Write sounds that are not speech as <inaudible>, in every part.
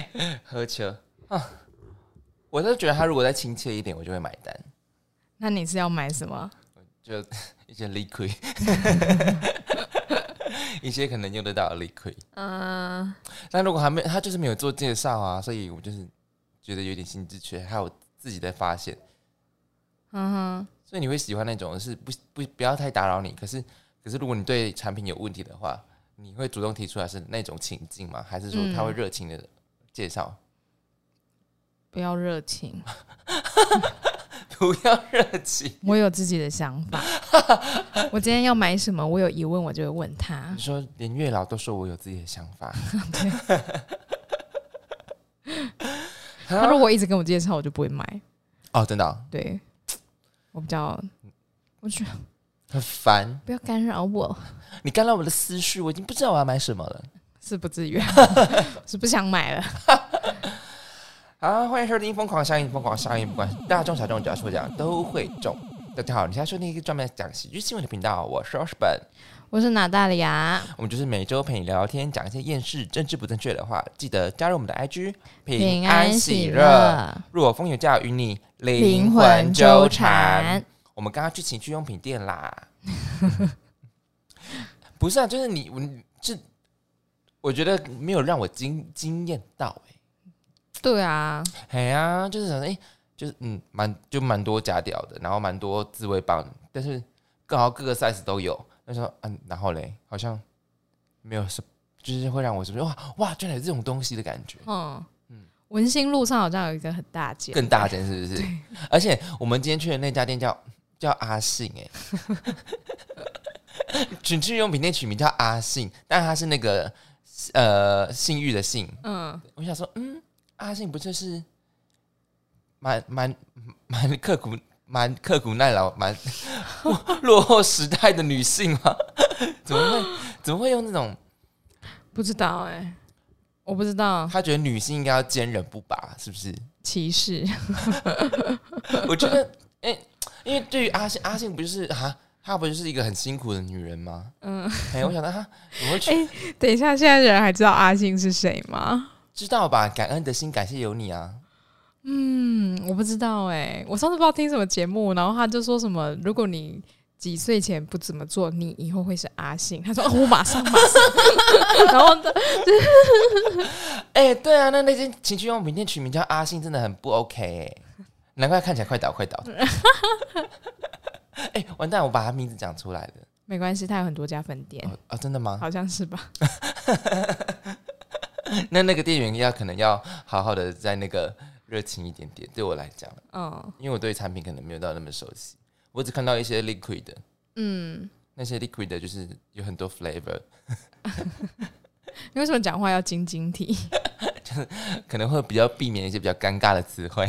<laughs> 喝酒啊！我是觉得他如果再亲切一点，我就会买单。那你是要买什么？就 <laughs> 一些 liquid，<laughs> 一些可能用得到的 liquid。嗯，但如果还没，他就是没有做介绍啊，所以我就是觉得有点心智缺，还有自己在发现。嗯哼，所以你会喜欢那种是不不不要太打扰你，可是可是如果你对产品有问题的话，你会主动提出来是那种情境吗？还是说他会热情的介绍？不要热情，<laughs> 不要热情。我有自己的想法。<laughs> 我今天要买什么，我有疑问，我就会问他你。说连月老都说我有自己的想法，<laughs> 他如果一直跟我介绍，我就不会买。哦，真的哦、对，我比较，我觉得很烦，不要干扰我，你干扰我的思绪，我已经不知道我要买什么了。是不至于，<laughs> 是不想买了。好，欢迎收听《疯狂效应》，疯狂效应，不管大众小众，只要说讲都会中。大家好，你现在收听一个专门讲喜剧新闻的频道，我是 o s 本。我是哪大利亚，我们就是每周陪你聊聊天，讲一些厌世、政治不正确的话。记得加入我们的 IG，平安喜乐。乐，若风有价与你灵魂纠缠。我们刚刚去情趣用品店啦。<laughs> 不是啊，就是你，我是我觉得没有让我惊惊艳到哎、对啊，哎呀，就是想说哎、就是嗯，蛮就蛮多假屌的，然后蛮多自慰棒，但是刚好各个 size 都有。那时候嗯，然后嘞，好像没有什，就是会让我什么哇哇，居然有这种东西的感觉。嗯文心路上好像有一个很大间，更大间是不是？而且我们今天去的那家店叫叫阿信哎、<laughs> <laughs> 情趣用品店取名叫阿信，但它是那个呃性欲的性。嗯，我想说，嗯，阿信不就是蛮蛮蛮刻苦、蛮刻苦耐劳、蛮 <laughs> 落后时代的女性吗？<laughs> 怎么会怎么会用那种？不知道哎、我不知道他觉得女性应该要坚韧不拔，是不是？歧视，<laughs> 我觉得，哎、因为对于阿信，阿信不就是啊，她不就是一个很辛苦的女人吗？嗯，哎、我想到她怎么会去、哎等一下，现在的人还知道阿信是谁吗？知道吧？感恩的心，感谢有你啊！嗯，我不知道哎、我上次不知道听什么节目，然后他就说什么，如果你几岁前不怎么做，你以后会是阿信。他说、<laughs> 哦、我马上马上，<laughs> 然后呢 <laughs> 哎、对啊，那那间情趣用品店取名叫阿信，真的很不 OK 哎、难怪看起来快倒快倒。<laughs> 哎、完蛋，我把他名字讲出来了。没关系，他有很多家分店，哦哦，真的吗？好像是吧？<laughs> 那那个店员要可能要好好的在那个热情一点点，对我来讲，嗯因为我对产品可能没有到那么熟悉，我只看到一些 liquid，嗯，那些 liquid 就是有很多 flavor，<laughs> 你为什么讲话要晶晶体？就是可能会比较避免一些比较尴尬的词汇，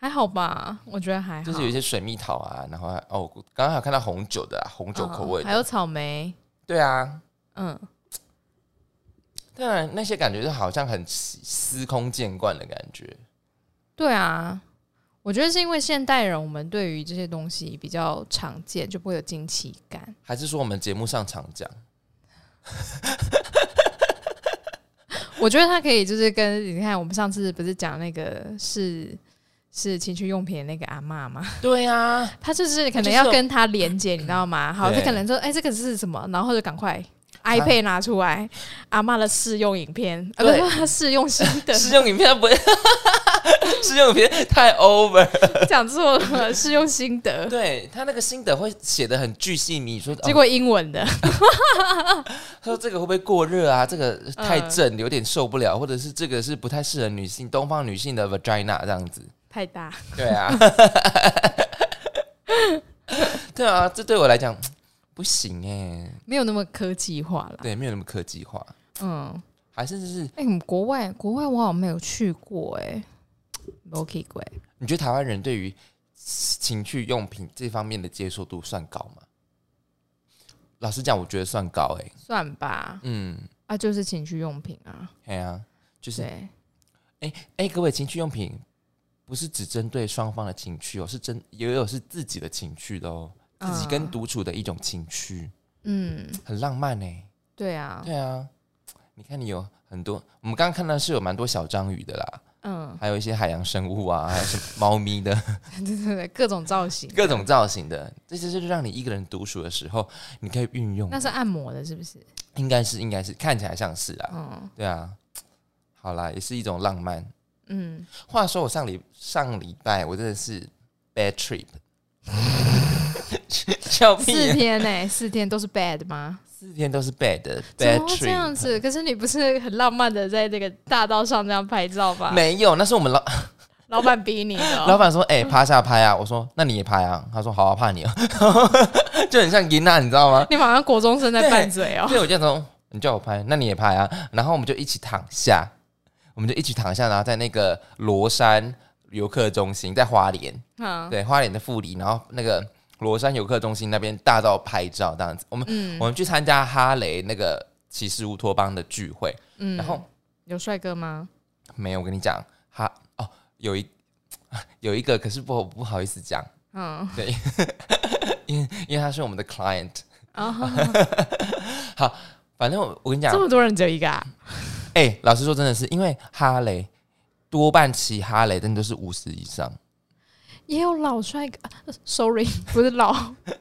还好吧，我觉得还好。就是有一些水蜜桃啊，然后还哦，刚刚还有看到红酒的、啊，红酒口味还有草莓，对啊，嗯，当然那些感觉就好像很司空见惯的感觉，对啊。我觉得是因为现代人，我们对于这些东西比较常见，就不会有惊奇感。还是说我们节目上常讲？<laughs> 我觉得他可以就是跟你看，我们上次不是讲那个是是情趣用品的那个阿妈吗？对啊，<laughs> 他就是可能要跟他连接，你知道吗？<coughs> 好，对他可能说，哎、这个是什么？然后就赶快 iPad 拿出来，阿妈的试用影片，啊，不对是试用心得，试用影片不会，<laughs> 试用影片太 over。讲错了，试用心得，对他那个心得会写的很巨细靡，说哦，结果英文的，<laughs> 他说这个会不会过热啊？这个太正，有点受不了，或者是这个是不太适合女性，东方女性的 vagina 这样子。太大，对啊，<laughs> 对啊，这对我来讲不行哎，没有那么科技化了。对，没有那么科技化，嗯，还是就是哎、你们国外国外我好像没有去过、哎，没去过、哎你觉得台湾人对于情趣用品这方面的接受度算高吗？老实讲，我觉得算高哎、算吧，嗯，啊，就是情趣用品啊，哎呀、就是哎，哎、各位情趣用品不是只针对双方的情趣哦，是真也有是自己的情趣的哦，自己跟嗯独处的一种情趣，嗯，很浪漫呢。对啊，对啊，你看你有很多，我们刚刚看到是有蛮多小章鱼的啦，嗯，还有一些海洋生物啊，还有什么猫咪的。<laughs> 对对对，各种造型，各种造型的，这些就是让你一个人独处的时候，你可以运用。那。是按摩的，是不是？应该是应该是看起来像是啊，嗯。对啊，好啦，也是一种浪漫。嗯，话说我上礼上礼拜我真的是 bad trip，<laughs> 笑屁四啊，天呢、四天都是 bad 吗？四天都是 bad 的怎么 bad 会这样 trip。子？可是你不是很浪漫的在这个大道上这样拍照吧？没有，那是我们老 <laughs> 老板逼你的哦、<laughs> 老板说：“哎、趴下拍啊！”我说：“那你也拍啊？”他说：“好啊，怕你哦。”就很像银娜，你知道吗？你马上国中生在拌嘴哦。对，我就说：“你叫我拍，那你也拍啊。”然后我们就一起躺下，我们就一起躺下，然后在那个罗山游客中心，在花莲，嗯。对，花莲的富里，然后那个罗山游客中心那边大道拍照这样子。我们、嗯。我们去参加哈雷那个骑士乌托邦的聚会，嗯。然后有帅哥吗？没有，我跟你讲，哈哦，有一 <laughs> 有一个，可是不不好意思讲，嗯，对，<laughs> 因为因为他是我们的 client。<laughs> 啊，反正我我跟你讲。这，么多人只有一个啊？哎、老实说，真的是因为哈雷多半骑哈雷，真的都是五十以上。也有老帅哥呃，sorry，不是老，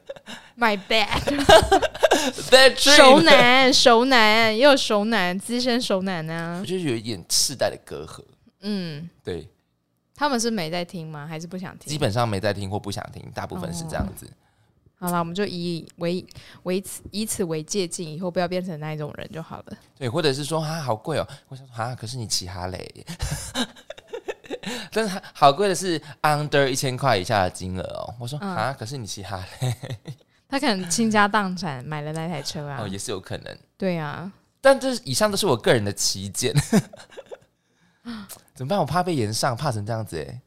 <laughs> my bad，That <laughs> 熟男，熟男，也有熟男，资深熟男啊我。觉得有一点世代的隔阂。嗯，对，他们是没在听吗？还是不想听？基本上没在听或不想听，大部分是这样子。好了，我们就以为为此以此为借鉴，以后不要变成那一种人就好了。对，或者是说啊，好贵哦。我想说啊，可是你骑哈雷，<laughs> 但是它好贵的是 under 一千块以下的金额哦。我说嗯啊，可是你骑哈雷他可能倾家荡产买了那台车啊。哦，也是有可能。对啊，但这以上都是我个人的旗舰，<laughs> 怎么办？我怕被延上，怕成这样子哎。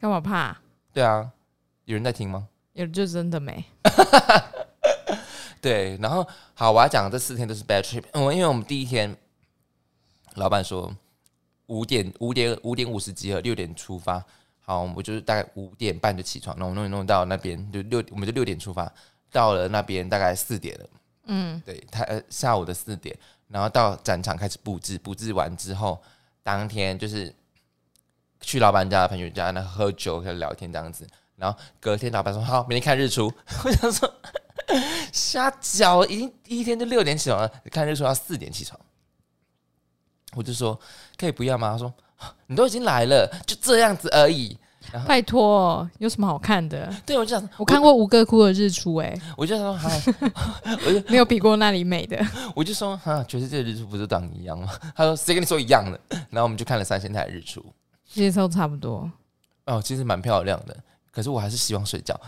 干嘛怕？对啊，有人在听吗？有就真的没。<laughs> 对，然后好，我要讲的这四天都是 bad trip。嗯，因为我们第一天，老板说五点五点五点五十集合，六点出发。好，我就是大概五点半就起床，弄弄弄到那边就六，我们就六点出发，到了那边大概四点了。嗯，对，他呃下午的四点，然后到展场开始布置，布置完之后，当天就是去老板家的朋友家那喝酒和聊天这样子，然后隔天老板说好，明天看日出，<laughs> 我想说瞎搅，已经第一天就六点起床了，看日出要四点起床，我就说可以不要吗？他说你都已经来了，就这样子而已。拜托，有什么好看的？对，我就想，我看过吴哥窟的日出、欸，我就说哈，<laughs> 没有比过那里美的。<laughs> 我就说哈，全世界的日出不是长一样吗？他说谁跟你说一样的？然后我们就看了三千台日出，其实都差不多，哦，其实蛮漂亮的，可是我还是希望睡觉。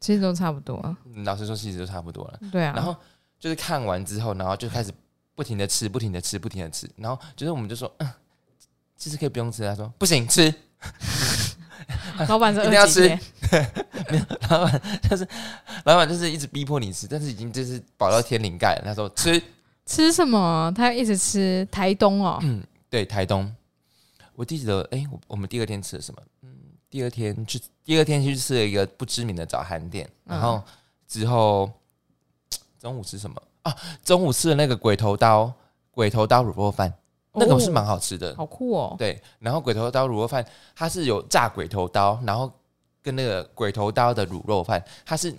其实都差不多。嗯老实说，其实都差不多了。对啊，然后就是看完之后，然后就开始不停的吃，不停的吃，不停的吃。然后就是我们就说，嗯，其实可以不用吃。他说不行，吃。<laughs> 老板说 <laughs> 一定要二级片 <laughs> 老板就是老板就是一直逼迫你吃，但是已经就是饱到天灵盖了。他说吃，吃什么？他一直吃台东哦。嗯对，台东。我记得，哎、我我们第二天吃了什么？嗯，第二天去，第二天去吃了一个不知名的早餐店，嗯然后之后中午吃什么 <tsk> 啊？中午吃的那个鬼头刀，鬼头刀卤肉饭，那个是蛮哦好吃的。好酷哦。对，然后鬼头刀卤肉饭，它是有炸鬼头刀，然后跟那个鬼头刀的卤肉饭，它是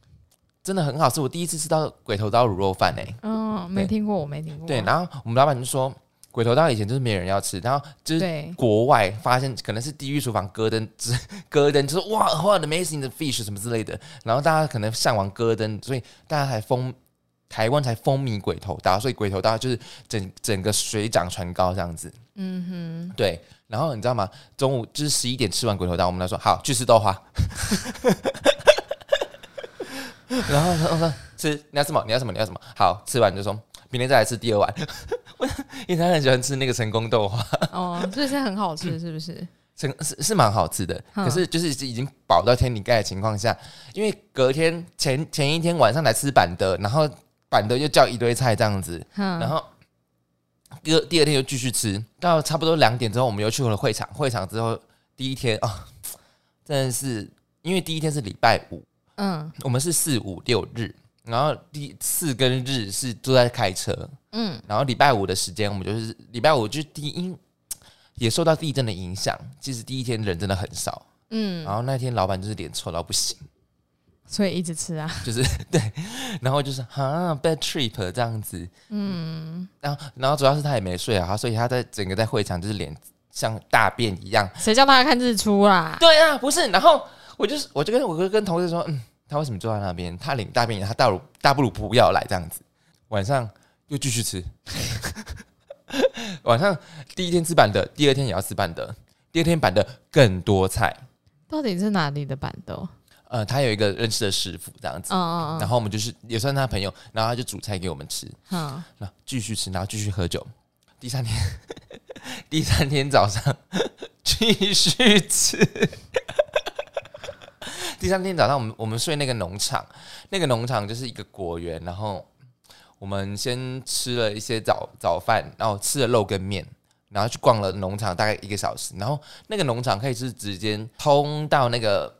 <tsk> 真的很好吃。我第一次吃到鬼头刀卤肉饭诶、嗯，没听过，我没听过。对，然后我们老板就说，鬼头刀以前就是没人要吃，然后就是对，国外发现可能是地狱厨房戈登之 <laughs> 戈登，就是哇哇 amazing 的 fish 什么之类的，然后大家可能上网戈登，所以大家才风台湾才风靡鬼头刀，所以鬼头刀就是整整个水涨船高这样子。嗯哼。对，然后你知道吗？中午就是十一点吃完鬼头刀，我们来说好去吃豆花，<laughs> 然后他说吃你要什么？你要什么？你要什么，好吃完就说明天再来吃第二碗，<laughs> 因为他很喜欢吃那个成功豆花。哦，所以是很好吃，是不是？<laughs> 成是是蛮好吃的，嗯。可是就是已经饱到天灵盖的情况下，因为隔天前前一天晚上来吃板的，然后板的又叫一堆菜这样子，嗯，然后第二第二天又继续吃，到差不多两点之后，我们又去了会场，会场之后第一天啊、真的是因为第一天是礼拜五，嗯。我们是四五六日，然后第四跟日是都在开车，嗯，然后礼拜五的时间我们就是礼拜五就第一因也受到地震的影响，其实第一天人真的很少，嗯，然后那天老板就是脸臭到不行，所以一直吃啊。就 <laughs> 是对，然后就是哈 bad trip 这样子，嗯，然后然后主要是他也没睡啊，所以他在整个在会场就是脸像大便一样。谁叫他看日出啦？对啊，不是，然后我就是我就跟我就跟同事说，嗯，他为什么坐在那边？他领大便，他大如大不如不要来这样子。晚上又继续吃，<laughs> 晚上第一天吃板的，第二天也要吃板的，第二天板的更多菜。到底是哪里的板豆？呃，他有一个认识的师傅这样子，嗯嗯然后我们就是也算他朋友，然后他就煮菜给我们吃，嗯，然后继续吃，然后继续喝酒。第三天，<laughs> 第三天早上继续吃。第三天早上，我们我们睡那个农场，那个农场就是一个果园，然后我们先吃了一些早早饭，然后吃了肉跟面，然后去逛了农场大概一个小时，然后那个农场可以是直接通到那个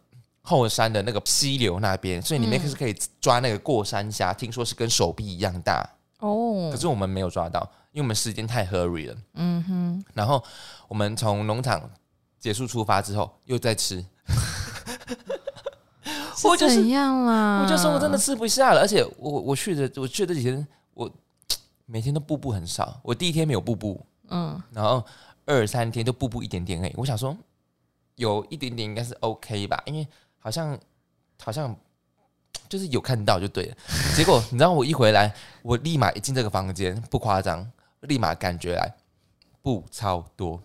后山的那个溪流那边，所以里面是可以抓那个过山虾，听说是跟手臂一样大。哦可，是我们没有抓到，因为我们时间太 hurry 了。嗯哼，然后我们从农场结束出发之后，又在吃，我就是怎样啦？我就说我真的吃不下了。而且我我去的我去的这几天，我每天都步步很少。我第一天没有步步，嗯，然后二三天就步步一点点而已。我想说有一点点应该是 OK 吧，因为好像好像就是有看到就对了。结果你知道我一回来，我立马一进这个房间，不夸张，立马感觉来步超多。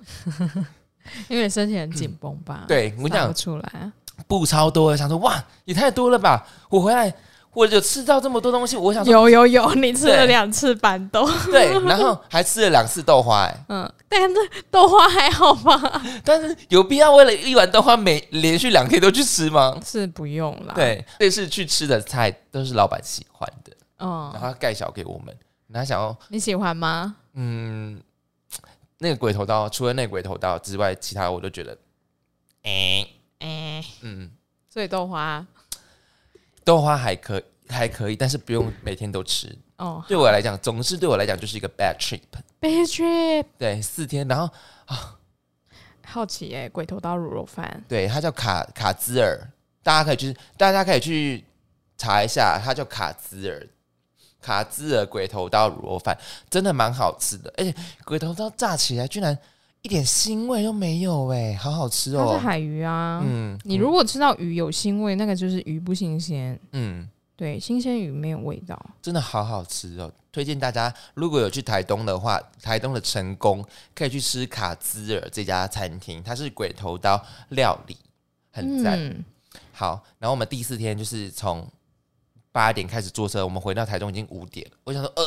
<laughs> 因为身体很紧绷吧？，对我讲不出来啊。步超多，想说哇也太多了吧！我回来我就吃到这么多东西，我想说有有有，你吃了对两次板豆，对，然后还吃了两次豆花、哎，嗯，但是豆花还好吧？但是有必要为了一碗豆花每连续两天都去吃吗？是不用啦。，对，这次去吃的菜都是老板喜欢的，然嗯，后他盖小给我们。他想要，你喜欢吗？嗯，那个鬼头刀，除了那个鬼头刀之外，其他我都觉得，哎、哎，嗯，所以豆花豆花还可还可以，但是不用每天都吃。哦对我来讲，总之对我来讲就是一个 bad trip。，bad trip。对，四天，然后啊好奇哎，鬼头刀卤肉饭，对它叫卡卡兹尔，大家可以去，大家可以去查一下，它叫卡兹尔。卡兹尔鬼头刀卤肉饭真的蛮好吃的，而且鬼头刀炸起来居然一点腥味都没有哎，好好吃哦。它是海鱼啊。嗯，你如果吃到鱼有腥味，那个就是鱼不新鲜。嗯，对，新鲜鱼没有味道。真的好好吃哦！推荐大家，如果有去台东的话，台东的成功可以去吃卡兹尔这家餐厅，它是鬼头刀料理，很赞。嗯，好，然后我们第四天就是从八点开始坐车，我们回到台中已经五点了。我想说，呃，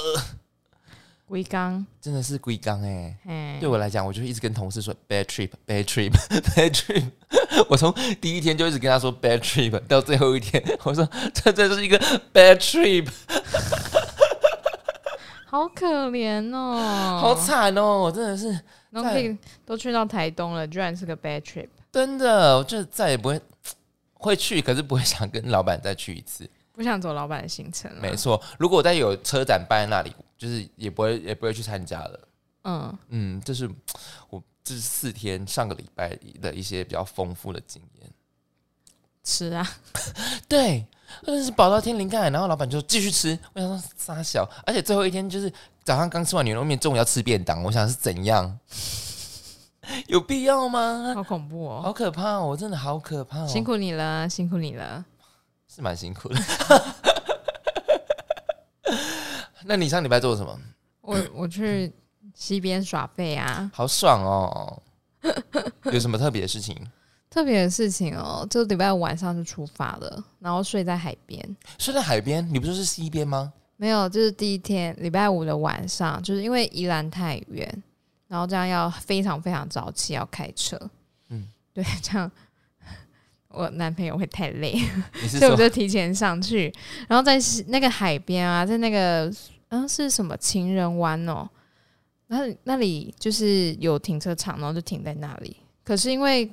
龟缸，真的是龟缸哎。哎，对我来讲，我就一直跟同事说 bad trip，bad trip，bad trip。<laughs> <laughs> 我从第一天就一直跟他说 bad trip，到最后一天，我说这这是一个 bad trip，<laughs> 好可怜哦，好惨哦！我真的是然后可以都去到台东了，居然是个 bad trip，真的，我就再也不会 <tsk> 会去，可是不会想跟老板再去一次。不想走老板的行程了。没错，如果我再有车展办在那里，就是也不会也不会去参加了。嗯，嗯，这是我这是四天上个礼拜的一些比较丰富的经验。吃啊，对，真的是饱到天灵盖，然后老板就继续吃。我想说傻小，而且最后一天就是早上刚吃完牛肉面，中午要吃便当，我想是怎样？有必要吗？好恐怖哦！好可怕哦！我真的好可怕哦，辛苦你了，辛苦你了。是蛮辛苦的。<laughs> 那你上礼拜做了什么？我我去西边耍费啊，好爽哦！<laughs> 有什么特别的事情？特别的事情哦，就礼拜五晚上就出发了，然后睡在海边。睡在海边？你不是说是西边吗？没有，就是第一天礼拜五的晚上，就是因为宜兰太远，然后这样要非常非常早起要开车，嗯嗯，对，这样我男朋友会太累，<laughs> 所以我就提前上去，然后在那个海边啊，在那个嗯是什么情人湾哦，那那里就是有停车场，然后就停在那里。可是因为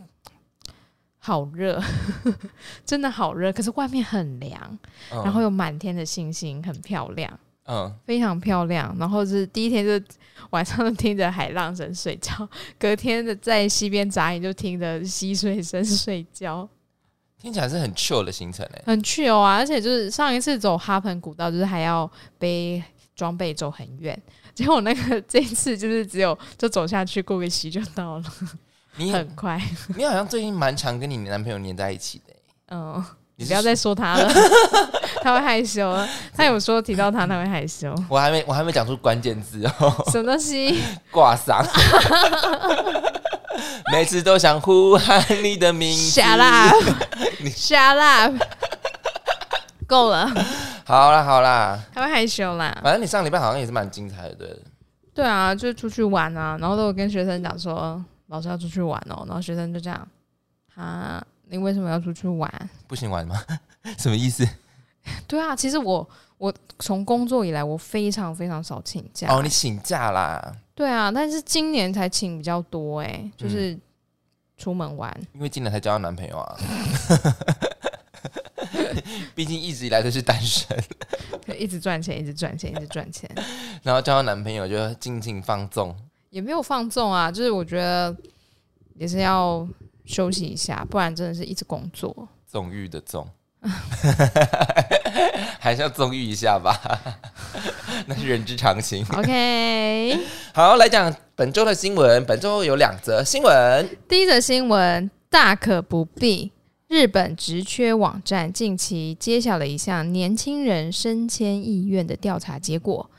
好热，<laughs> 真的好热，可是外面很凉，嗯。然后有满天的星星，很漂亮。嗯，非常漂亮，然后是第一天就晚上就听着海浪声睡觉，隔天的在溪边眨眼就听着溪水声睡觉，听起来是很 chill 的行程哎。很 chill 啊！而且就是上一次走哈盆古道，就是还要背装备走很远，<laughs> 结果那个这一次就是只有就走下去过个溪就到了，<laughs> 你很快。<laughs> 你好像最近蛮常跟你男朋友黏在一起的欸。嗯，你不要再说他了，他会害羞。他有说提到他，他会害羞。我还没我还没讲出关键字哦，什么东西？挂嗓。<laughs> 每次都想呼喊你的名字。Shut up！Shut <laughs> up！够了，好啦好啦，他会害羞啦。反正你上礼拜好像也是蛮精彩的，对了。对啊，就是出去玩啊，然后都有跟学生讲说，老师要出去玩哦，然后学生就这样，啊，你为什么要出去玩？不行玩吗？<laughs> 什么意思？对啊，其实我我从工作以来，我非常非常少请假。哦，你请假啦，对啊，但是今年才请比较多哎、嗯就是出门玩。因为今年才交到男朋友啊。<laughs> 毕竟一直以来都是单身，一直赚钱，一直赚钱，一直赚钱，然后交到男朋友就尽情放纵。也没有放纵啊。就是我觉得也是要休息一下，不然真的是一直工作。纵欲的纵，<laughs> 还是要纵欲一下吧，<laughs> 那是人之常情。OK，<laughs> 好，来讲本周的新闻。本周有两则新闻。第一则新闻大可不必。日本职缺网站近期揭晓了一项年轻人升迁意愿的调查结果，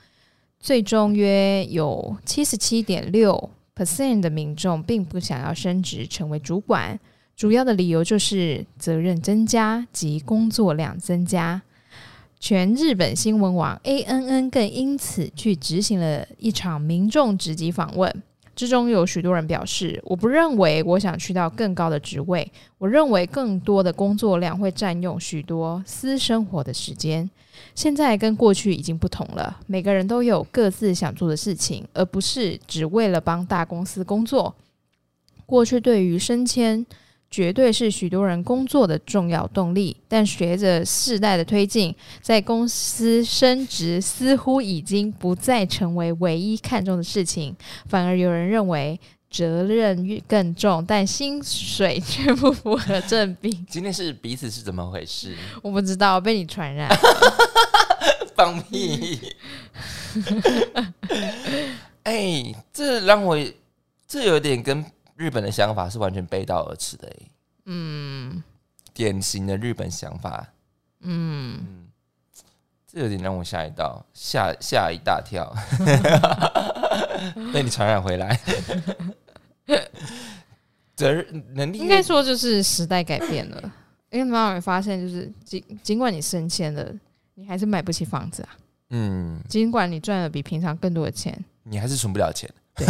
最终约有七十七点六 percent 的民众并不想要升职成为主管，主要的理由就是责任增加及工作量增加。全日本新闻网 ANN 更因此去执行了一场民众直击访问。之中有许多人表示，我不认为我想去到更高的职位，我认为更多的工作量会占用许多私生活的时间。现在跟过去已经不同了，每个人都有各自想做的事情，而不是只为了帮大公司工作。过去对于升迁，绝对是许多人工作的重要动力，但随着世代的推进，在公司升职似乎已经不再成为唯一看重的事情，反而有人认为责任越更重，但薪水却不符合正比。<laughs> 今天是彼此是怎么回事？我不知道，被你传染。放屁！<laughs> 哎、这让我这有点跟日本的想法是完全背道而驰的、哎，嗯典型的日本想法。嗯，嗯，这有点让我吓一跳，吓吓一大跳，<laughs> 被你传染回来。<laughs> 责任能力应该说就是时代改变了。因为妈妈会发现，就是尽尽管你升迁了，你还是买不起房子啊。嗯，尽管你赚了比平常更多的钱，你还是存不了钱，对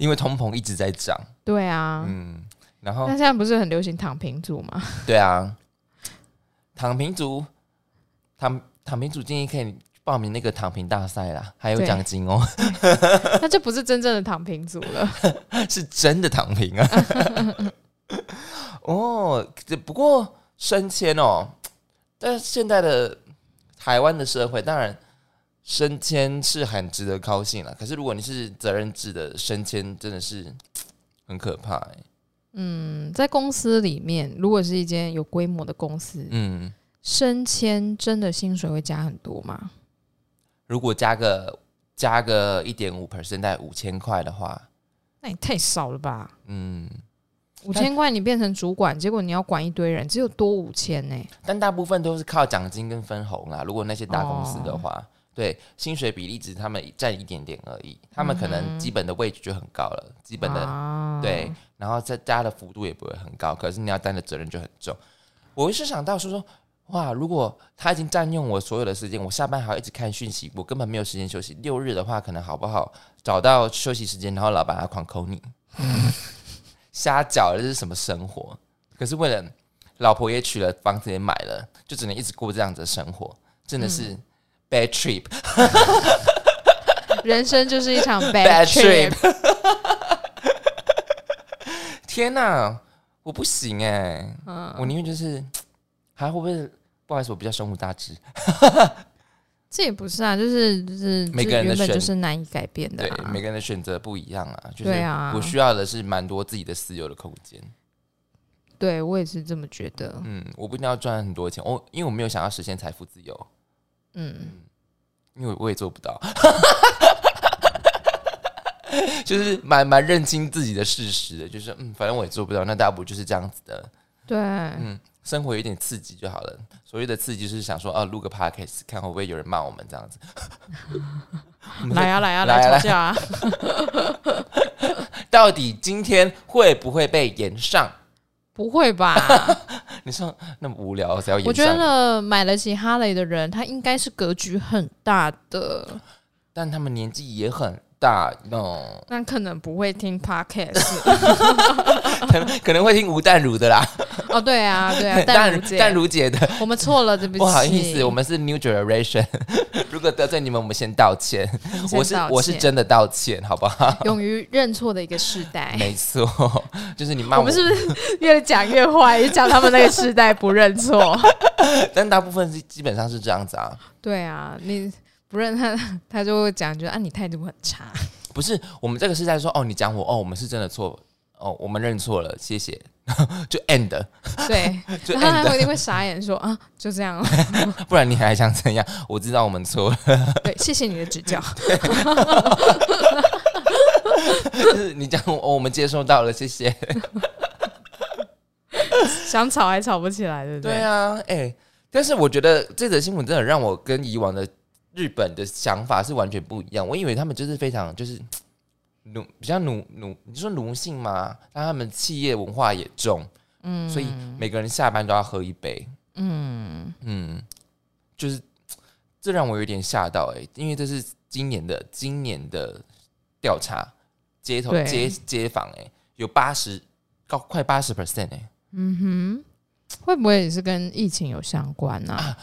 因为通膨一直在涨。对啊。嗯，然后那现在不是很流行躺平族吗？<laughs> 对啊，躺平族，躺躺平族建议可以报名那个躺平大赛啦，还有对奖金哦，<laughs> 那就不是真正的躺平族了。<laughs> 是真的躺平啊。哦，这不过升迁哦，但是现在的台湾的社会，当然升迁是很值得高兴了。可是如果你是责任制的升迁，真的是 <tsk> 很可怕哎。嗯，在公司里面，如果是一间有规模的公司，嗯，升迁真的薪水会加很多吗？如果加个加个一点五 percent，在五千块的话，那也太少了吧？嗯。五千块你变成主管，结果你要管一堆人，只有多五千呢。但大部分都是靠奖金跟分红啦。如果那些大公司的话，对薪水比例只他们占一点点而已，他们可能基本的位置就很高了，基本的、啊对，然后再加的幅度也不会很高，可是你要担的责任就很重。我是想到说说，哇，如果他已经占用我所有的时间，我下班还要一直看讯息，我根本没有时间休息。六日的话，可能好不好找到休息时间，然后老板还狂扣你，<laughs> 瞎搅这是什么生活？可是为了老婆也娶了，房子也买了，就只能一直过这样子的生活，真的是 bad trip。人生就是一场 <laughs> Bad bad trip。天哪！我不行哎、嗯，我宁愿就是，<tsk> 还会不会不好意思，我比较胸无大志。<laughs> 这也不是啊，就是就是每个人的这原本选就是难以改变的、对，啊。每个人的选择不一样啊，就是对啊我需要的是蛮多自己的私有的空间。对我也是这么觉得。嗯，我不一定要赚很多钱，我因为我没有想要实现财富自由，嗯，因为我也做不到。<laughs> 就是蛮蛮认清自己的事实的，就是嗯，反正我也做不到，那大不就是这样子的，对，嗯，生活有点刺激就好了。所谓的刺激是想说，啊、录个 podcast，看会不会有人骂我们这样子。来呀来啊来啊来啊来吵架啊！<laughs> 到底今天会不会被延上？不会吧？<laughs> 你说那么无聊？我觉得买得起哈雷的人，他应该是格局很大的，但他们年纪也很大，no，但可能不会听 podcast。可 <laughs> 能可能会听吴淡如的啦，<laughs> 哦，对啊，对啊，<laughs> 淡淡如姐，淡如姐的，我们错了，对不起，不好意思，我们是 New Generation，如果得罪你们，我们先道歉。先我是我是真的道歉，好不好？勇于认错的一个世代。没错，就是你骂我们是不是越讲越坏？越讲他们那个世代不认错？但大部分是基本上是这样子啊，对啊，你不认他，<laughs> 他就会讲，觉得啊，你态度很差。<laughs> 不是我们这个是在说哦，你讲我哦，我们是真的错哦，我们认错了，谢谢，<laughs> 就 end 对，就然后他一定会傻眼说啊，就这样。不然你还想怎样？我知道我们错了，对，谢谢你的指教。就是你讲我们接收到了，谢谢。想吵还吵不起来，对不对？对啊，哎、但是我觉得这则新闻真的让我跟以往的日本的想法是完全不一样。我以为他们就是非常就是奴比较奴奴，你说奴性吗？但他们企业文化也重，嗯，所以每个人下班都要喝一杯，嗯，嗯，就是这让我有点吓到哎、因为这是今年的今年的调查，街头街街访哎、有八十高快八十 percent 哎。嗯哼，会不会也是跟疫情有相关呢、啊？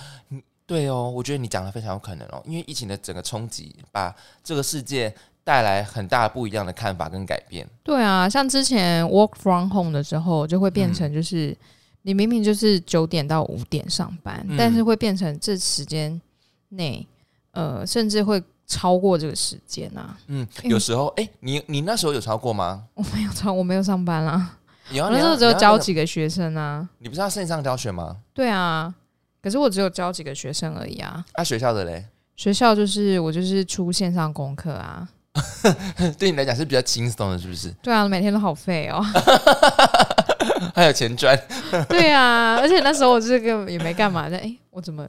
对哦，我觉得你讲的非常有可能哦，因为疫情的整个冲击，把这个世界带来很大不一样的看法跟改变。对啊，像之前 work from home 的时候，就会变成就是、你明明就是九点到五点上班，嗯但是会变成这时间内，呃，甚至会超过这个时间啊。嗯，有时候，哎，你你那时候有超过吗？我没有超，我没有上班啦，有啊，我那时候只有教，几个学生啊。你不是要线上教学吗？对啊，可是我只有教几个学生而已啊。啊，学校的嘞，学校就是我就是出线上功课啊。<laughs> 对你来讲是比较轻松的，是不是？对啊，每天都好废哦。<laughs> 还有钱赚，<laughs> 对啊，而且那时候我这个也没干嘛，但哎、我怎么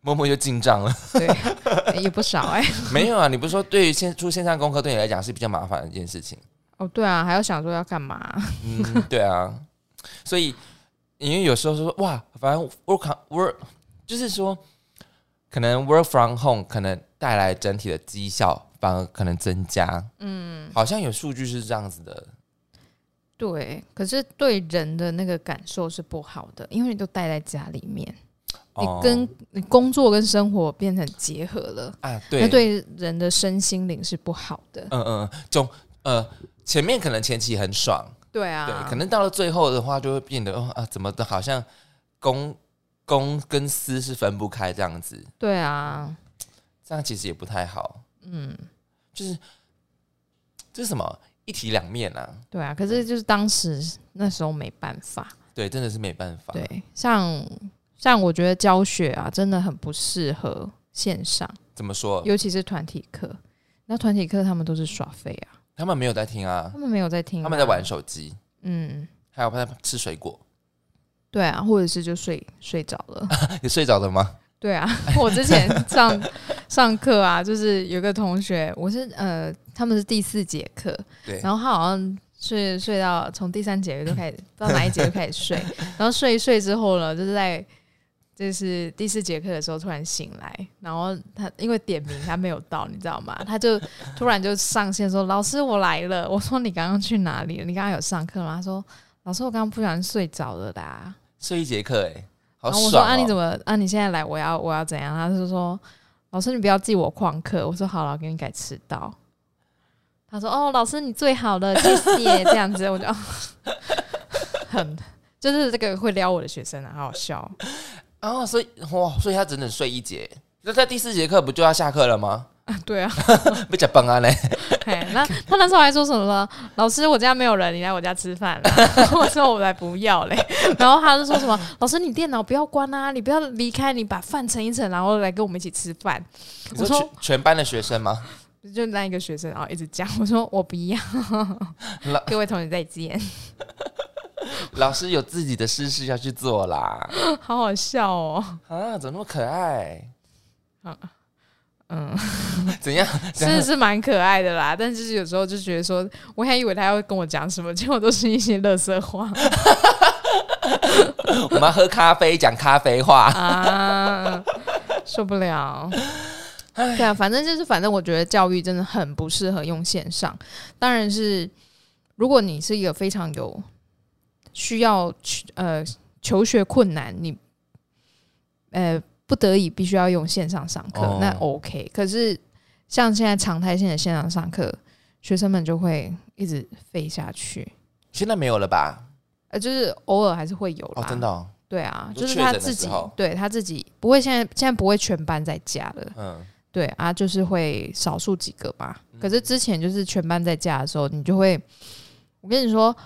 默默就进账了。对、也不少哎、没有啊，你不是说对于线出线上功课对你来讲是比较麻烦的一件事情？哦，对啊，还要想说要干嘛？嗯，对啊，所以因为有时候说哇，反正 work work 就是说，可能 work from home 可能带来整体的绩效反而可能增加，嗯，好像有数据是这样子的，对，可是对人的那个感受是不好的，因为你都待在家里面，哦。你跟你工作跟生活变成结合了，啊，那对，对人的身心灵是不好的。嗯嗯，总呃前面可能前期很爽，对啊，对，可能到了最后的话就会变得哦啊，怎么的好像公公跟私是分不开这样子，对啊，这样其实也不太好，嗯，就是这是什么一体两面啊。对啊，可是就是当时那时候没办法。对，真的是没办法。对，像像我觉得教学啊，真的很不适合线上，怎么说？尤其是团体课。那团体课他们都是耍废啊，他们没有在听啊他，们没有在听、他们在玩。手机，嗯，还有在吃水果。对啊，或者是就睡睡着了。<laughs> 你睡着了吗？对啊，<laughs> 我之前上上课啊，就是有个同学，我是呃，他们是第四节课，对，然后他好像睡睡到从第三节就开始，不知道哪一节就开始睡，然后睡一睡之后呢，就是在就是第四节课的时候突然醒来，然后他因为点名他没有到，你知道吗？他就突然就上线说：“老师，我来了。”我说：“你刚刚去哪里了？你刚刚有上课吗？”他说：“老师，我刚刚不小心睡着了啦。”睡一节课，哎，好然后我说：“啊，你怎！么啊？你现在来，我要我要怎样？”他就说：“老师，你不要记我旷课。”我说：“好了，给你改迟到。”他说：“哦，老师你最好了，谢谢。”这样子我就、<laughs> 很就是这个会撩我的学生啊，好好笑。哦，所以哇，所以他整整睡一节。那在第四节课不就要下课了吗？<laughs> 对啊，<laughs> 被假崩啊嘞！嘿，那他那时候还说什么了？老师，我家没有人，你来我家吃饭了。<laughs> 我说我来不要嘞。然后他就说什么？老师，你电脑不要关啊，你不要离开，你把饭盛一盛，然后来跟我们一起吃饭。我说全全班的学生吗？就那一个学生，然后一直讲。我说我不要。各位同学再见。<laughs> 老师有自己的私事要去做啦。好好笑哦！啊，怎么那么可爱？啊。嗯，<laughs> 怎样？是是蛮可爱的啦，但就是有时候就觉得说，我还以为他要跟我讲什么，结果都是一些乐色话。<laughs> 我们要喝咖啡，讲咖啡话啊，受不了。对啊，反正就是，反正我觉得教育真的很不适合用线上。当然是，如果你是一个非常有需要呃求学困难，你呃。不得已必须要用线上上课，那 OK。可是像现在常态性的线上上课，学生们就会一直废下去。现在没有了吧？呃，就是偶尔还是会有哦，真的。对啊，就是他自己，对他自己不会现在现在不会全班在家了。嗯，对啊，就是会少数几个吧。可是之前就是全班在家的时候，你就会，我跟你说。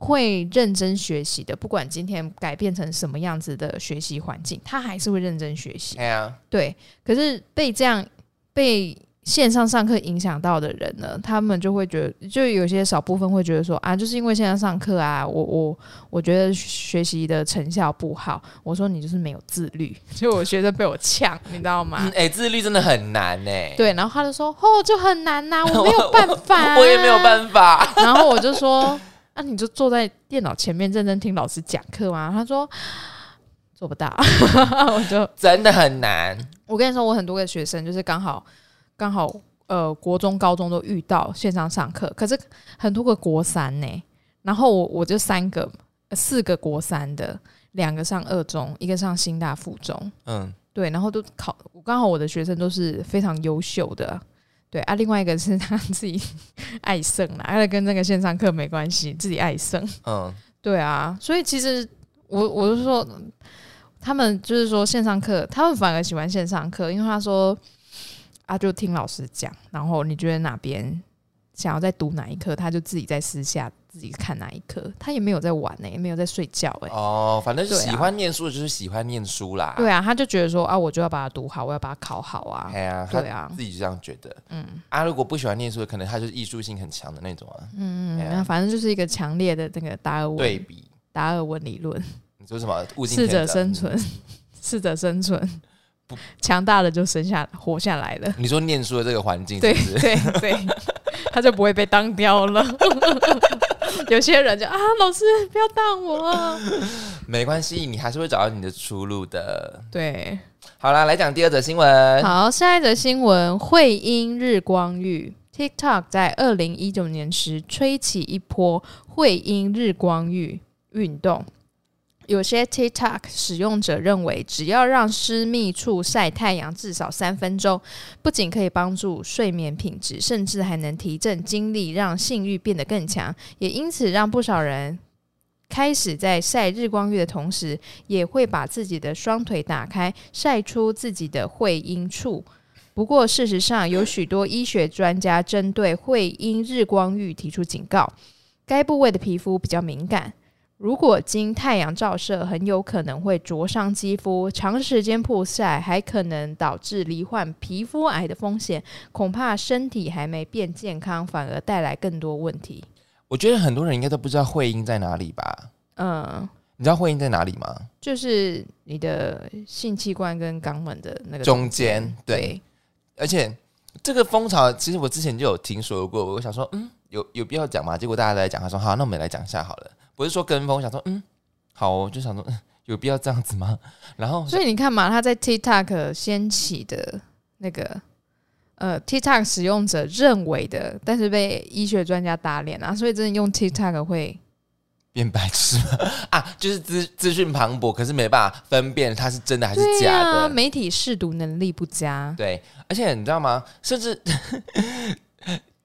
会认真学习的，不管今天改变成什么样子的学习环境，他还是会认真学习。对啊，对。可是被这样被线上上课影响到的人呢，他们就会觉得，就有些少部分会觉得说啊，就是因为线上上课啊，我我我觉得学习的成效不好。我说你就是没有自律，<laughs> 就我学生被我呛，你知道吗？哎，自律真的很难哎。对，然后他就说哦，就很难呐，我没有办法，<laughs> 我也没有办法。然后我就说。那你就坐在电脑前面认真听老师讲课吗？他说做不到，<laughs> 我就真的很难。我跟你说，我很多个学生就是刚好刚好呃，国中、高中都遇到线上上课，可是很多个国三呢，然后我我就三个四个国三的，两个上二中，一个上新大附中，嗯，对，然后都考，刚好我的学生都是非常优秀的。对啊，另外一个是他 <laughs> 自己爱胜啦，他跟那个线上课没关系，自己爱胜。嗯，<laughs> 对啊，所以其实我我是说，他们就是说线上课，他们反而喜欢线上课，因为他说啊，就听老师讲，然后你觉得哪边想要再读哪一科，他就自己在私下。自己看哪一科，他也没有在玩呢，也没有在睡觉哎。哦，反正喜欢念书的就是喜欢念书啦。对啊，他就觉得说啊，我就要把它读好，我要把它考好啊。对啊，对啊，自己就这样觉得。嗯，啊，如果不喜欢念书的，可能他就是艺术性很强的那种啊。嗯嗯，那反正就是一个强烈的那个达尔文对比，达尔文理论。你说什么？适者生存，<laughs> 适者生存，不强大的就生下活下来了。你说念书的这个环境，对对对，他就不会被当掉了。<laughs> 有些人就啊，老师不要当我，<laughs> 没关系，你还是会找到你的出路的。对，好啦，来讲第二则新闻。好，下一则新闻：惠英日光浴 TikTok 在二零一九年时吹起一波会阴日光浴运动。有些 TikTok 使用者认为，只要让私密处晒太阳至少三分钟，不仅可以帮助睡眠品质，甚至还能提振精力，让性欲变得更强。也因此，让不少人开始在晒日光浴的同时，也会把自己的双腿打开，晒出自己的会阴处。不过，事实上，有许多医学专家针对会阴日光浴提出警告：该部位的皮肤比较敏感。如果经太阳照射，很有可能会灼伤肌肤，长时间曝晒还可能导致罹患皮肤癌的风险。恐怕身体还没变健康，反而带来更多问题。我觉得很多人应该都不知道会阴在哪里吧？嗯，你知道会阴在哪里吗？就是你的性器官跟肛门的那个中间。对，而且这个风潮其实我之前就有听说过，我想说，嗯，有有必要讲吗？结果大家都在讲，他说好，那我们来讲一下好了。不是说跟风，想说嗯，好，我就想说，嗯 <laughs> 有必要这样子吗？<laughs> 然后，所以你看嘛，他在 TikTok 掀起的那个呃，TikTok 使用者认为的，但是被医学专家打脸啊，所以真的用 TikTok 会变白痴 <laughs> 啊，就是资资讯磅礴，可是没办法分辨它是真的还是假的，媒体试读能力不佳。对，而且你知道吗？甚至。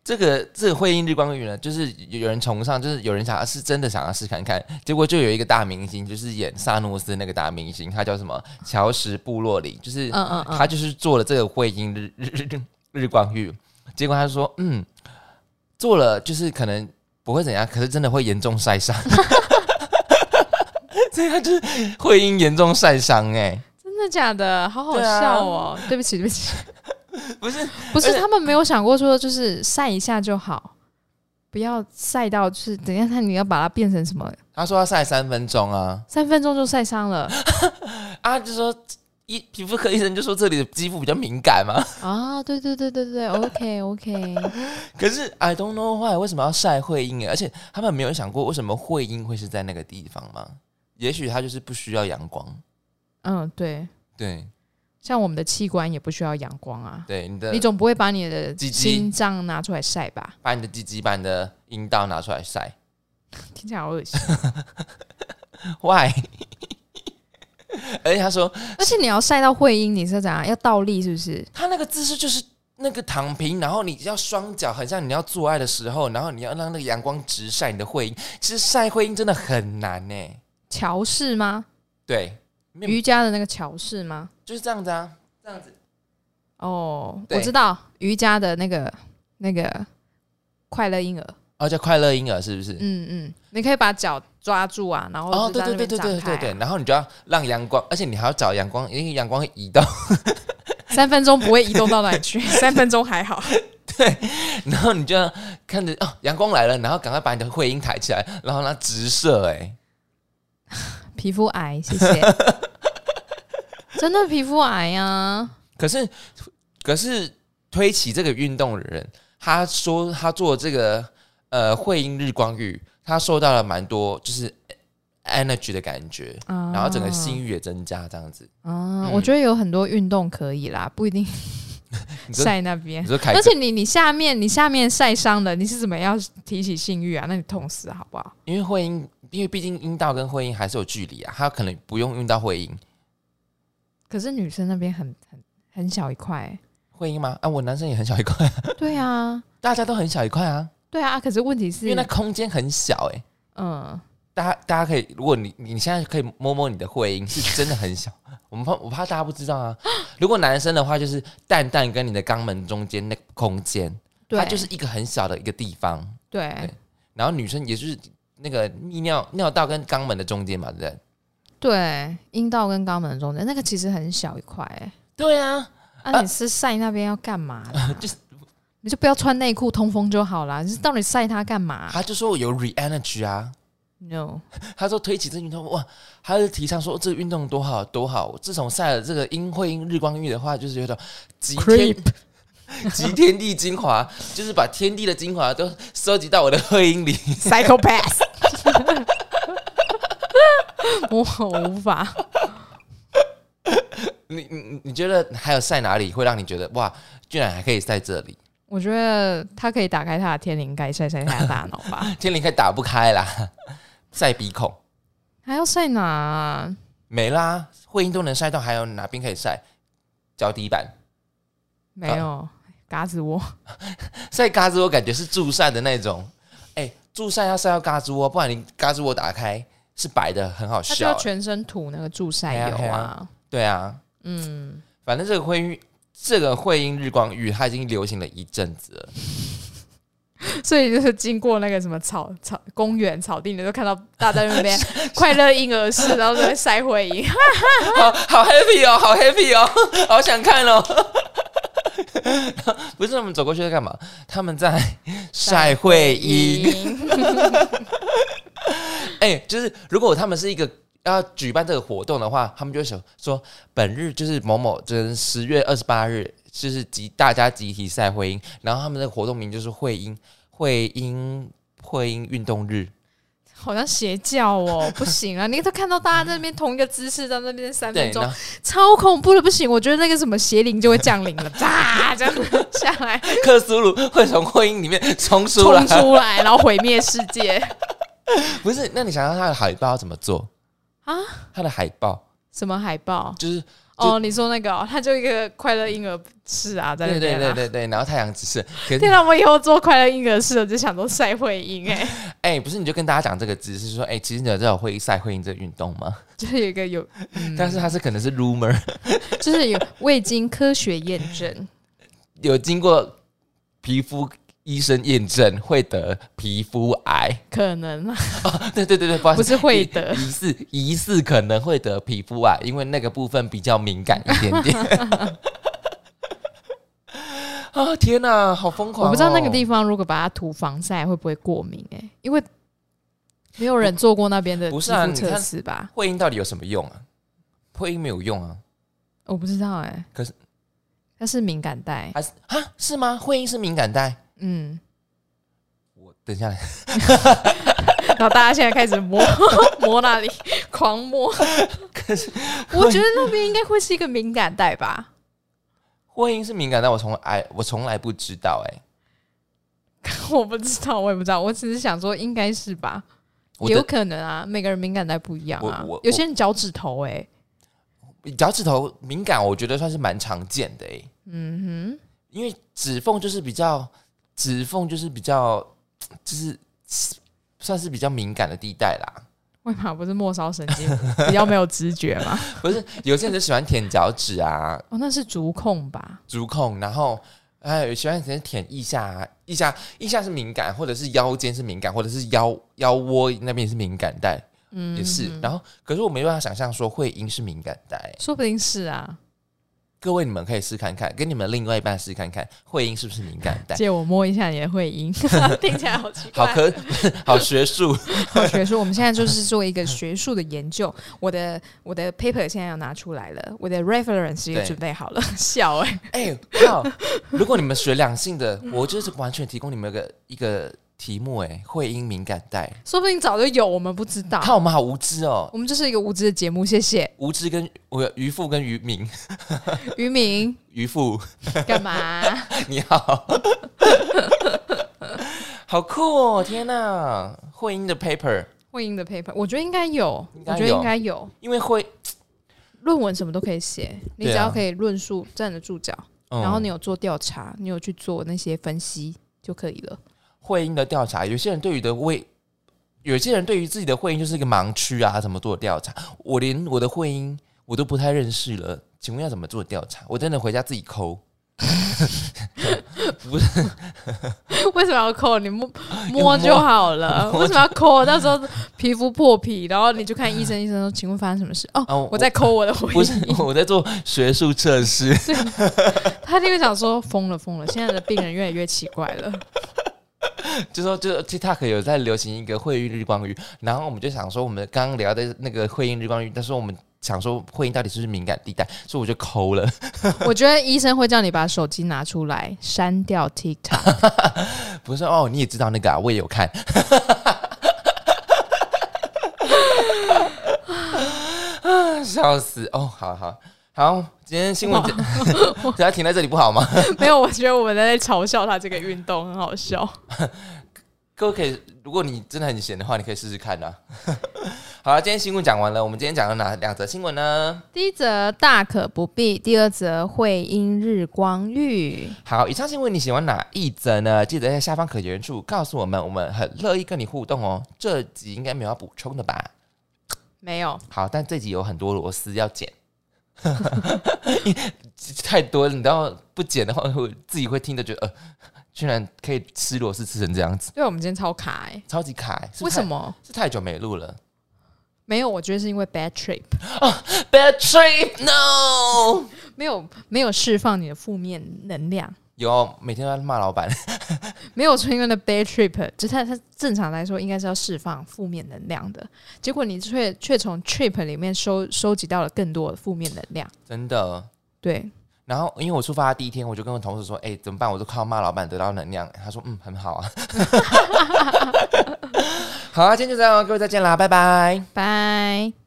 这个这个会阴日光浴呢，就是有人崇尚，就是有人想要是真的想要试看看，结果就有一个大明星，就是演萨诺斯那个大明星，他叫什么？乔什布洛里，就是嗯嗯嗯，他就是做了这个会阴日日日日光浴，结果他说，嗯，做了就是可能不会怎样，可是真的会严重晒伤，<laughs> 所以他就是会阴严重晒伤，哎，真的假的？好好笑哦！对不起，对不起，<laughs> 不是不是他们没有想过说，就是晒一下就好，不要晒到就是等一下看你要把它变成什么，他说要晒三分钟啊，三分钟就晒伤了。<laughs> 啊，就说医皮肤科医生就说这里的肌肤比较敏感嘛，啊！对对对对对，OK OK，<laughs> 可是 I don't know why 为什么要晒会阴诶？而且他们没有想过为什么会阴会是在那个地方吗？也许他就是不需要阳光，嗯，对，对像我们的器官也不需要阳光啊，对，你的你总不会把你的鸡鸡心脏拿出来晒吧？把你的鸡鸡把你的阴道拿出来晒 <laughs> 听起来好恶心，，<laughs> why？而且他说而且你要晒到会阴，你是怎样？要倒立是不是？他那个姿势就是那个躺平，然后你要双脚很像你要做爱的时候，然后你要让那个阳光直晒你的会阴。其实晒会阴真的很难呢。乔氏吗？对，瑜伽的那个桥式吗？就是这样子啊，这样子。哦，我知道瑜伽的那个那个快乐婴儿，哦，叫快乐婴儿是不是？嗯嗯，你可以把脚抓住啊，然后对对对对对对，然后你就要让阳光，而且你还要找阳光，因为阳光会移动，<laughs> 三分钟不会移动到哪里去，<laughs> 三分钟还好。<laughs> 对然后你就要看着哦，阳光来了，然后赶快把你的会阴抬起来，然后让它直射，哎，皮肤癌，谢谢。<laughs> 真的皮肤癌啊，可是可是推起这个运动的人，他说他做这个呃会阴日光浴，他受到了蛮多就是 energy 的感觉，啊然后整个性欲也增加，这样子。啊，嗯我觉得有很多运动可以啦，不一定 <laughs> 晒那边而且你你下面你下面晒伤了，你是怎么样提起性欲啊？那你痛死好不好？因为会阴，因为毕竟阴道跟会阴还是有距离啊，他可能不用用到会阴。可是女生那边很很很小一块欸、会阴吗？啊，我男生也很小一块，<laughs> 对啊，大家都很小一块啊，对啊。可是问题是因为，那空间很小哎、嗯，大家大家可以，如果你你现在可以摸摸你的会阴，是真的很小。<laughs> 我们怕我怕大家不知道啊。<gasps> 如果男生的话，就是蛋蛋跟你的肛门中间那个空间，它就是一个很小的一个地方。对对然后女生也就是那个泌尿尿道跟肛门的中间嘛，对不对？对，阴道跟肛门的中间那个其实很小一块、欸，对啊，啊，你是晒那边要干嘛啦？<laughs> 就是你就不要穿内裤通风就好啦。你是到底晒它干嘛他就说我有 re energy 啊。？No，<laughs> 他说推起这运动哇，他是提倡说这个运动多好多好。自从晒了这个阴会阴日光浴的话，就是有种集天集 <laughs> 天地精华，就是把天地的精华都收集到我的会阴里。psychopath，<laughs> 我我无法。<laughs> 你你你觉得还有晒哪里会让你觉得哇，居然还可以晒这里？<laughs> 我觉得他可以打开他的天灵盖晒晒他的大脑吧。天灵盖打不开啦，晒鼻孔还要晒哪啊？没啦，会阴都能晒到，还有哪边可以晒？脚底板没有，嘎子窝。晒嘎子窝，感觉是助晒的那种。哎、助晒要晒到嘎子窝，不然你嘎子窝打开是白的，很好笑、要全身涂那个助晒油嘿啊。对啊，嗯，反正这个会阴这个会阴日光浴，它已经流行了一阵子了。<laughs> 所以就是经过那个什么草草公园草地，你就看到大家在那边 <laughs> 快乐婴儿式，然后在那边晒会阴。<laughs> 好好 happy 哦，好 happy 哦，好想看哦。不是，我们走过去在干嘛？他们在晒会阴。哎、就是如果他们是一个要举办这个活动的话，他们就会想说，本日就是某某，就是十月二十八日，就是集大家集体赛会阴，然后他们的活动名就是会阴会阴会阴运动日。好像邪教哦，不行啊！你都看到大家在那边同一个姿势，在那边三分，钟超恐怖的，不行！我觉得那个什么邪灵就会降临了，啪，这样下来 <laughs> 克苏鲁会从会阴里面冲出来冲。出来，然后毁灭世界 <laughs> 不是，那你想想他的海报要怎么做啊？他的海报什么海报？就是哦，你说那个、哦，他就一个快乐婴儿室啊，在那对对边、啊。对对对，然后太阳直射，可是 <laughs> 天哪，我以后做快乐婴儿室，我就想做晒会阴哎、<laughs> 哎、不是，你就跟大家讲这个知识，说，哎、其实你有知道会晒会阴这个运动吗？就是有一个有，但是它是可能是 rumor，就是有未经科学验证，有经过皮肤医生验证会得皮肤癌。可能啊，对对对对，不好意思不是会得疑疑似疑似可能会得皮肤癌，因为那个部分比较敏感一点点。<laughs> 啊天哪，好疯狂、哦我不知道那个地方如果把它涂防晒会不会过敏哎、因为没有人做过那边的不是肌肤测试吧？会阴到底有什么用啊？会阴没有用啊，我不知道哎、可是它是敏感带，还是啊是吗？会阴是敏感带？嗯，我等一下。来，<laughs> 然后大家现在开始摸 <laughs> 摸那里，狂摸。可是我觉得那边应该会是一个敏感带吧？婚姻是敏感带，我从来我从来不知道哎、<laughs> 我不知道，我也不知道，我只是想说应该是吧，有可能啊，每个人敏感带不一样啊。有些人脚趾头哎、脚趾头敏感，我觉得算是蛮常见的哎、嗯哼。因为指缝就是比较指缝就是比较 <tsk> 就是 <tsk> 算是比较敏感的地带啦。哼，为嘛不是末梢神经 <laughs> 比较没有知觉嘛？<laughs> 不是有些人就喜欢舔脚趾啊、哦，那是足控吧？足控，然后还有喜欢舔舔腋下、啊，腋下腋下是敏感，或者是腰间是敏感，或者是腰腰窝那边也是敏感带，嗯，也是。然后可是我没办法想象说会阴是敏感带。说不定是啊。各位你们可以试看看，跟你们另外一半试看看，会阴是不是敏感带？借我摸一下你的会阴，<laughs> 听起来好奇怪。好科 <laughs> 好学术，好学术，我们现在就是做一个学术的研究。我的我的 paper 现在要拿出来了，我的 reference 也对准备好了。<laughs> 笑哎、哎、靠！如果你们学两性的，我就是完全提供你们一个一个题目、哎，会阴敏感带。说不定早就有，我们不知道。看我们好无知哦，我们就是一个无知的节目，谢谢无知跟我渔夫跟渔民，<laughs> 渔民。渔夫干嘛？<laughs> 你好，好酷哦！天哪，会阴的 paper，会阴的 paper，我觉得应该有，有我觉得应该有。因为会，论文什么都可以写，你只要可以论述站得住脚，嗯然后你有做调查，你有去做那些分析就可以了。会阴的调查，有些人对于的胃，有些人对于自己的会阴就是一个盲区啊，怎么做调查？我连我的会阴我都不太认识了，请问要怎么做调查？我真的回家自己抠。<laughs> 不是，为什么要抠？你摸 <laughs> 摸就好了，为什么要抠？到时候皮肤破皮，然后你就看医生，医生说：“请问发生什么事？”哦，哦我在抠我的回不是。我在做学术测试，<laughs> 他就会想说：“疯了疯了，现在的病人越来越奇怪了。<laughs> 就说就 TikTok 有在流行一个会阴日光浴，然后我们就想说，我们刚刚聊的那个会阴日光浴，但是我们想说会阴到底是不是敏感地带，所以我就抠了。<laughs> ”我觉得医生会叫你把手机拿出来删掉 TikTok。<laughs> 不是哦，你也知道那个啊，我也有看。啊，笑死！哦，好好好，今天新闻只只要停在这里不好吗？<laughs> 没有，我觉得我们在嘲笑他这个运动，很好笑。<laughs> 各位可以，如果你真的很闲的话，你可以试试看啊。<laughs> 好了，今天新闻讲完了，我们今天讲了哪两则新闻呢？第一则大可不必，第二则会因日光浴。好，以上新闻你喜欢哪一则呢？记得在下方可留言处告诉我们，我们很乐意跟你互动哦。这集应该没有要补充的吧？没有，好，但这集有很多螺丝要剪，<laughs> 太多了，你知道不剪的话，我自己会听着觉得，呃，居然可以吃螺丝吃成这样子，对我们今天超卡哎、超级卡、欸。为什么？是太久没录了没有，我觉得是因为 bad trip no。<laughs> 没有没有释放你的负面能量，有每天都在骂老板，<laughs> 没有说因为那 bad trip，就它它正常来说应该是要释放负面能量的，结果你却却从 trip 里面收收集到了更多的负面能量。真的。对，然后因为我出发的第一天，我就跟我同事说：“哎、怎么办？我都靠骂老板得到能量。”他说：“嗯，很好啊。<laughs> ” <laughs> 好啊，今天就这样哦，各位再见啦，拜拜。拜。